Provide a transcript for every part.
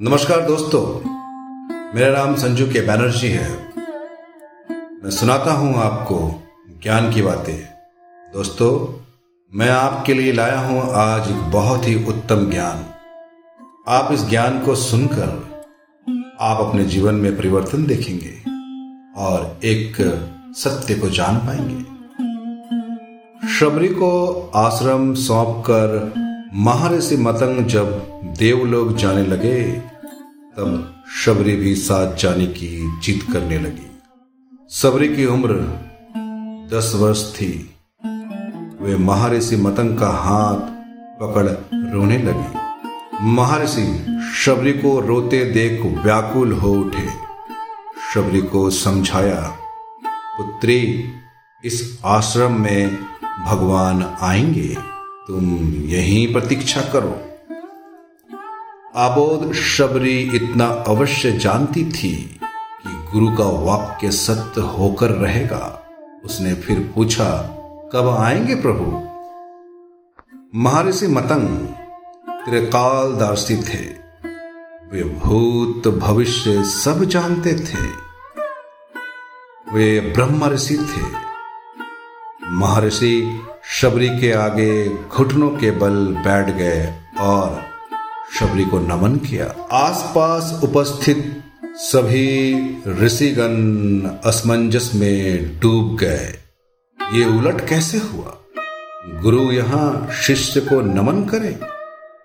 नमस्कार दोस्तों, मेरा नाम संजू के बैनर्जी है। मैं सुनाता हूँ आपको ज्ञान की बातें। दोस्तों, मैं आपके लिए लाया हूँ आज एक बहुत ही उत्तम ज्ञान। आप इस ज्ञान को सुनकर आप अपने जीवन में परिवर्तन देखेंगे और एक सत्य को जान पाएँगे। शबरी को आश्रम सौंप कर महर्षि मतंग जब देवलोक जाने लगे, तब शबरी भी साथ जाने की जिद करने लगी। सबरी की उम्र दस वर्ष थी। वे महर्षि मतंग का हाथ पकड़ रोने लगी। महर्षि शबरी को रोते देख व्याकुल हो उठे। शबरी को समझाया, पुत्री, इस आश्रम में भगवान आएँगे। तुम यहीं प्रतीक्षा करो। आबोध शबरी इतना अवश्य जानती थी कि गुरु का वाक्य सत्य होकर रहेगा। उसने फिर पूछा, कब आएँगे प्रभु? महर्षि मतंग त्रिकाल त्रिकालदर्शी थे। वे भूत भविष्य सब जानते थे। वे ब्रह्म ऋषि थे। महर्षि शबरी के आगे घुटनों के बल बैठ गए और शबरी को नमन किया। आसपास उपस्थित सभी ऋषिगण असमंजस में डूब गए। ये उलट कैसे हुआ? गुरु यहाँ शिष्य को नमन करे।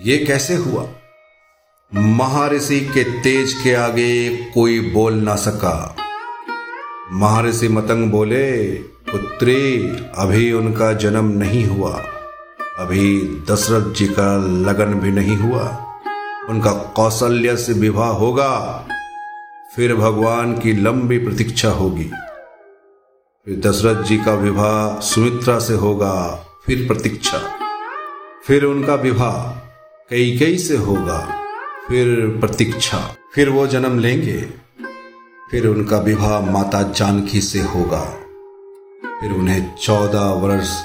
ये कैसे हुआ? महर्षि के तेज के आगे कोई बोल ना सका। महर्षि मतंग बोले पुत्री, अभी उनका जन्म नहीं हुआ। अभी दशरथ जी का लगन भी नहीं हुआ। उनका कौशल्य से विवाह होगा। फिर भगवान की लंबी प्रतीक्षा होगी। फिर दशरथ जी का विवाह सुमित्रा से होगा, फिर प्रतीक्षा। फिर उनका विवाह कई कई से होगा, फिर प्रतीक्षा। फिर वो जन्म लेंगे, फिर उनका विवाह माता जानकी से होगा। फिर उन्हें चौदह वर्ष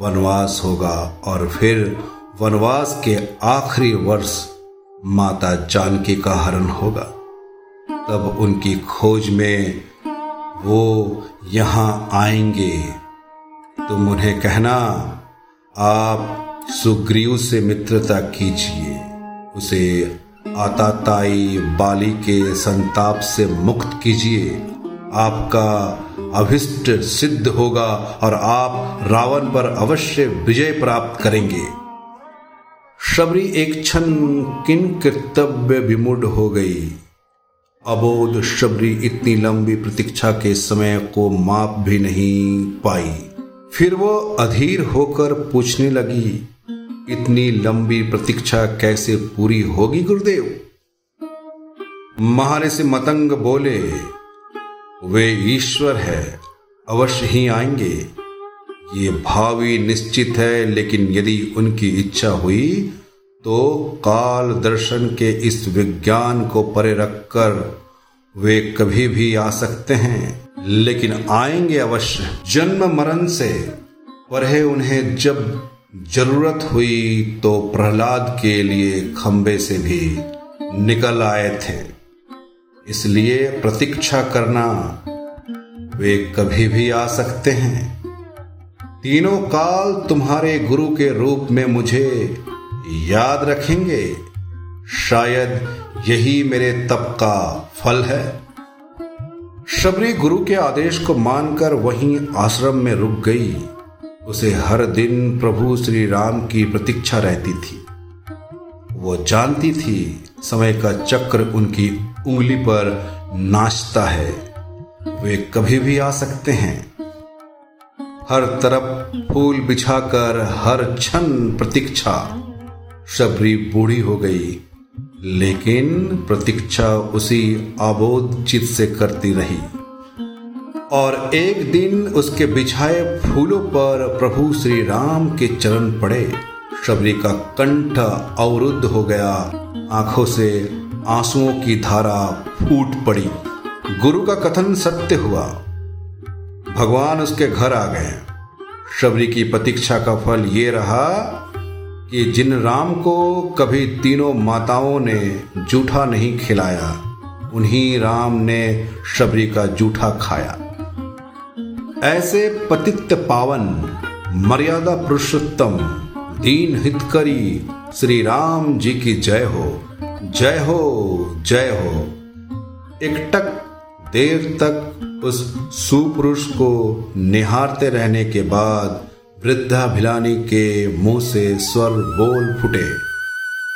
वनवास होगा और फिर वनवास के आखिरी वर्ष माता जानकी का हरण होगा। तब उनकी खोज में वो यहाँ आएँगे। तुम उन्हें कहना, आप सुग्रीव से मित्रता कीजिए। उसे आताताई बाली के संताप से मुक्त कीजिए। आपका अभिष्ट सिद्ध होगा और आप रावण पर अवश्य विजय प्राप्त करेंगे। शबरी एक क्षण किन कर्तव्य विमुड हो गई। अबोध शबरी इतनी लंबी प्रतीक्षा के समय को माप भी नहीं पाई। फिर वो अधीर होकर पूछने लगी, इतनी लंबी प्रतीक्षा कैसे पूरी होगी, गुरुदेव? महारे से मतंग बोले वे ईश्वर है, अवश्य ही आएँगे। ये भावी निश्चित है, लेकिन यदि उनकी इच्छा हुई तो काल दर्शन के इस विज्ञान को परे रखकर वे कभी भी आ सकते हैं, लेकिन आएँगे अवश्य। जन्म मरण से परे उन्हें जब ज़रूरत हुई तो प्रहलाद के लिए खंबे से भी निकल आए थे। इसलिए प्रतीक्षा करना, वे कभी भी आ सकते हैं। तीनों काल तुम्हारे गुरु के रूप में मुझे याद रखेंगे। शायद यही मेरे तप का फल है। शबरी गुरु के आदेश को मानकर वहीं आश्रम में रुक गई। उसे हर दिन प्रभु श्री राम की प्रतीक्षा रहती थी। वो जानती थी, समय का चक्र उनकी उंगली पर नाचता है। वे कभी भी आ सकते हैं। हर तरफ़ फूल बिछाकर हर क्षण प्रतीक्षा। शबरी बूढ़ी हो गई, लेकिन प्रतीक्षा उसी आबोध चित से करती रही। और एक दिन उसके बिछाए फूलों पर प्रभु श्री राम के चरण पड़े। शबरी का कंठ अवरुद्ध हो गया। आँखों से आंसुओं की धारा फूट पड़ी। गुरु का कथन सत्य हुआ। भगवान उसके घर आ गए। शबरी की प्रतीक्षा का फल ये रहा कि जिन राम को कभी तीनों माताओं ने जूठा नहीं खिलाया, उन्हीं राम ने शबरी का जूठा खाया। ऐसे पतित पावन, मर्यादा पुरुषोत्तम दीन हितकरी श्री राम जी की जय हो। जय हो जय हो। एकटक देर तक उस सुपुरुष को निहारते रहने के बाद वृद्धा भिलानी के मुँह से स्वर बोल फुटे।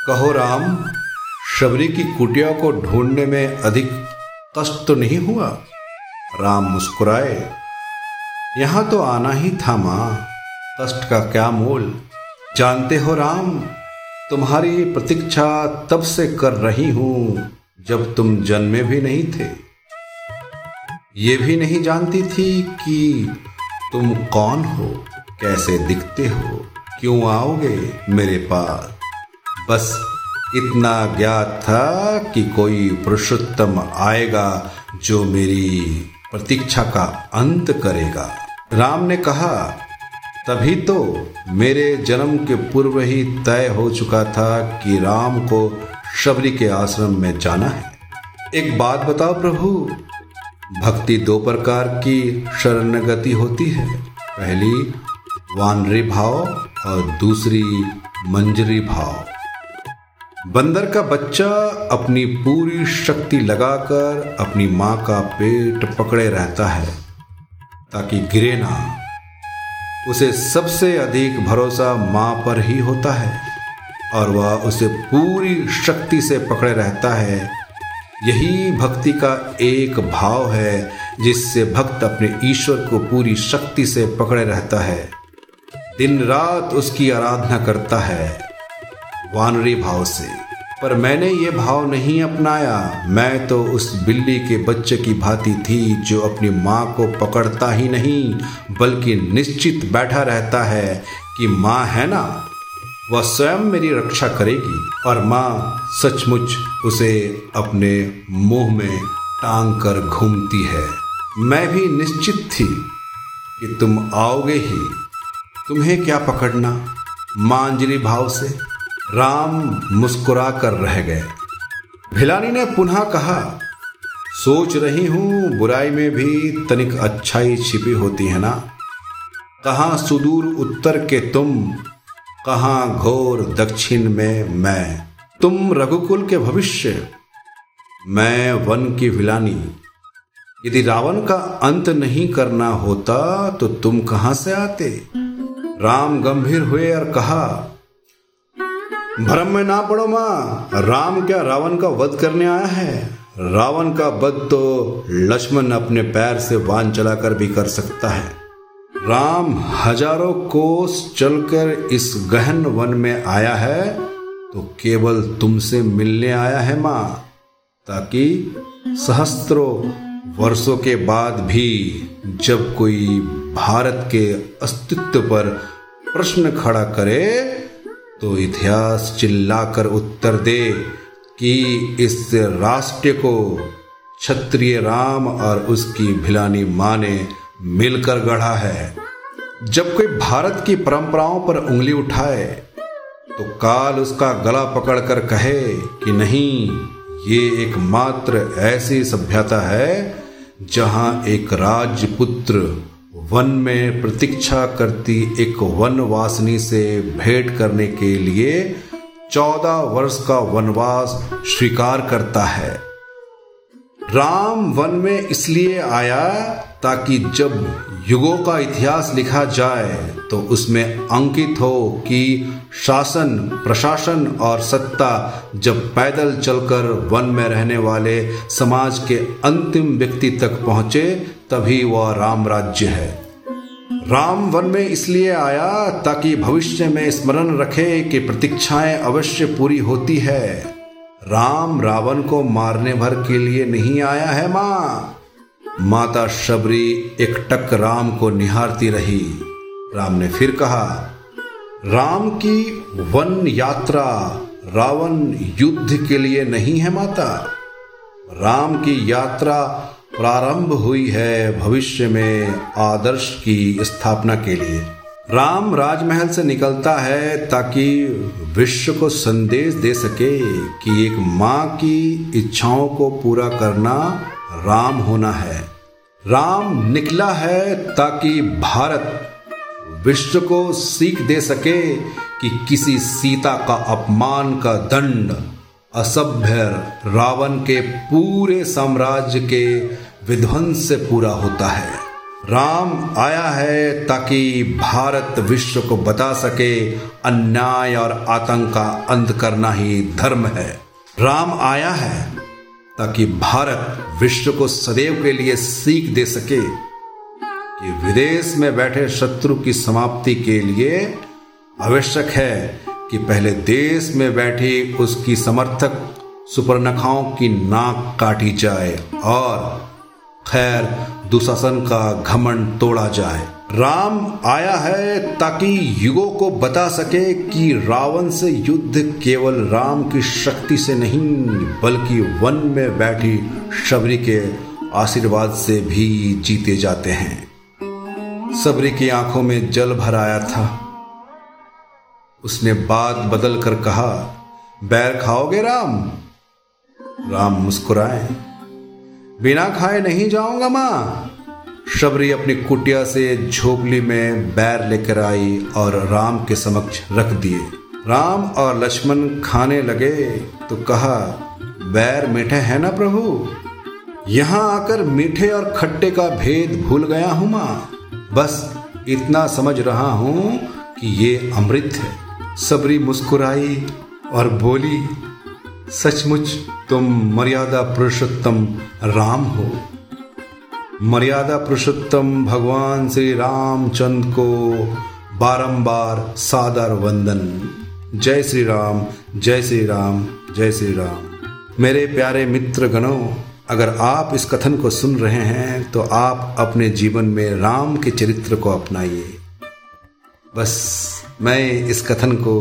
कहो राम, शबरी की कुटिया को ढूँढने में अधिक कष्ट तो नहीं हुआ? राम मुस्कुराए। यहाँ तो आना ही था माँ, कष्ट का क्या मोल? जानते हो राम, तुम्हारी प्रतीक्षा तब से कर रही हूँ जब तुम जन्मे भी नहीं थे। ये भी नहीं जानती थी कि तुम कौन हो, कैसे दिखते हो, क्यों आओगे मेरे पास। बस इतना ज्ञात था कि कोई पुरुषोत्तम आएगा जो मेरी प्रतीक्षा का अंत करेगा। राम ने कहा तभी तो मेरे जन्म के पूर्व ही तय हो चुका था कि राम को शबरी के आश्रम में जाना है। एक बात बताओ प्रभु, भक्ति दो प्रकार की शरणगति होती है। पहली, वानरी भाव और दूसरी, मंजरी भाव। बंदर का बच्चा अपनी पूरी शक्ति लगाकर अपनी माँ का पेट पकड़े रहता है, ताकि गिरे ना। उसे सबसे अधिक भरोसा माँ पर ही होता है और वह उसे पूरी शक्ति से पकड़े रहता है। यही भक्ति का एक भाव है जिससे भक्त अपने ईश्वर को पूरी शक्ति से पकड़े रहता है। दिन रात उसकी आराधना करता है। वानरी भाव से। पर मैंने ये भाव नहीं अपनाया। मैं तो उस बिल्ली के बच्चे की भांति थी जो अपनी माँ को पकड़ता ही नहीं, बल्कि निश्चित बैठा रहता है कि माँ है ना। वह स्वयं मेरी रक्षा करेगी और माँ सचमुच उसे अपने मुँह में टांग कर घूमती है। मैं भी निश्चित थी कि तुम आओगे ही। तुम्हें क्या पकड़ना? मांजरी भाव से? राम मुस्कुरा कर रह गए। भिलानी ने पुनः कहा, सोच रही हूँ, बुराई में भी तनिक अच्छाई छिपी होती है ना? कहा सुदूर उत्तर के तुम, कहा घोर दक्षिण में मैं? तुम रघुकुल के भविष्य। मैं वन की भिलानी। यदि रावण का अंत नहीं करना होता तो तुम कहाँ से आते? राम गंभीर हुए और कहा भ्रम में ना पड़ो माँ। राम क्या रावण का वध करने आया है? रावण का वध तो लक्ष्मण अपने पैर से वान चलाकर भी कर सकता है। राम हज़ारों कोस चलकर इस गहन वन में आया है तो केवल तुमसे मिलने आया है माँ, ताकि सहस्त्रों वर्षों के बाद भी जब कोई भारत के अस्तित्व पर प्रश्न खड़ा करे तो इतिहास चिल्लाकर उत्तर दे कि इस राष्ट्र को क्षत्रिय राम और उसकी भिलानी माँ ने मिलकर गढ़ा है। जब कोई भारत की परंपराओं पर उंगली उठाए तो काल उसका गला पकड़कर कहे कि नहीं, ये एकमात्र ऐसी सभ्यता है जहाँ एक राजपुत्र वन में प्रतीक्षा करती एक वनवासिनी से भेंट करने के लिए चौदह वर्ष का वनवास स्वीकार करता है। राम वन में इसलिए आया ताकि जब युगों का इतिहास लिखा जाए तो उसमें अंकित हो कि शासन, प्रशासन और सत्ता जब पैदल चलकर वन में रहने वाले समाज के अंतिम व्यक्ति तक पहुँचे तभी वह राम राज्य है। राम वन में इसलिए आया ताकि भविष्य में स्मरण रखे कि प्रतीक्षाएँ अवश्य पूरी होती है। राम रावण को मारने भर के लिए नहीं आया है माँ। माता शबरी एक टक राम को निहारती रही। राम ने फिर कहा, राम की वन यात्रा रावण युद्ध के लिए नहीं है माता। राम की यात्रा प्रारंभ हुई है भविष्य में आदर्श की स्थापना के लिए। राम राजमहल से निकलता है ताकि विश्व को संदेश दे सके कि एक माँ की इच्छाओं को पूरा करना राम होना है। राम निकला है ताकि भारत विश्व को सीख दे सके कि किसी सीता का अपमान का दंड असभ्य रावण के पूरे साम्राज्य के विध्वंस से पूरा होता है। राम आया है ताकि भारत विश्व को बता सके, अन्याय और आतंक का अंत करना ही धर्म है। राम आया है ताकि भारत विश्व को सदैव के लिए सीख दे सके कि विदेश में बैठे शत्रु की समाप्ति के लिए आवश्यक है कि पहले देश में बैठी उसकी समर्थक सुपर्णखाओं की नाक काटी जाए और खैर दुशासन का घमंड तोड़ा जाए। राम आया है ताकि युगों को बता सके कि रावण से युद्ध केवल राम की शक्ति से नहीं, बल्कि वन में बैठी शबरी के आशीर्वाद से भी जीते जाते हैं। सबरी की आँखों में जल भर आया था। उसने बात बदल कर कहा, बैर खाओगे राम? राम मुस्कुराए। बिना खाए नहीं जाऊँगा माँ। शबरी अपनी कुटिया से झोपली में बैर लेकर आई और राम के समक्ष रख दिए। राम और लक्ष्मण खाने लगे तो कहा, बैर मीठे है ना प्रभु? यहाँ आकर मीठे और खट्टे का भेद भूल गया हूँ माँ। बस इतना समझ रहा हूँ कि ये अमृत है। सबरी मुस्कुराई और बोली सचमुच तुम मर्यादा पुरुषोत्तम राम हो। मर्यादा पुरुषोत्तम भगवान श्री रामचंद्र को बारंबार सादर वंदन। जय श्री राम, जय श्री राम, जय श्री राम। मेरे प्यारे मित्र गणों अगर आप इस कथन को सुन रहे हैं तो आप अपने जीवन में राम के चरित्र को अपनाइए। बस मैं इस कथन को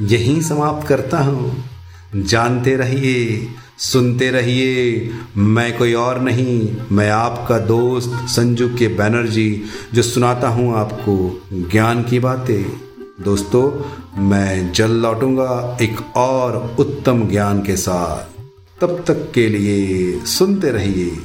यहीं समाप्त करता हूँ। जानते रहिए, सुनते रहिए। मैं कोई और नहीं, मैं आपका दोस्त संजू के बैनर्जी जो सुनाता हूँ आपको ज्ञान की बातें। दोस्तों, मैं जल लौटूँगा एक और उत्तम ज्ञान के साथ। तब तक के लिए सुनते रहिए।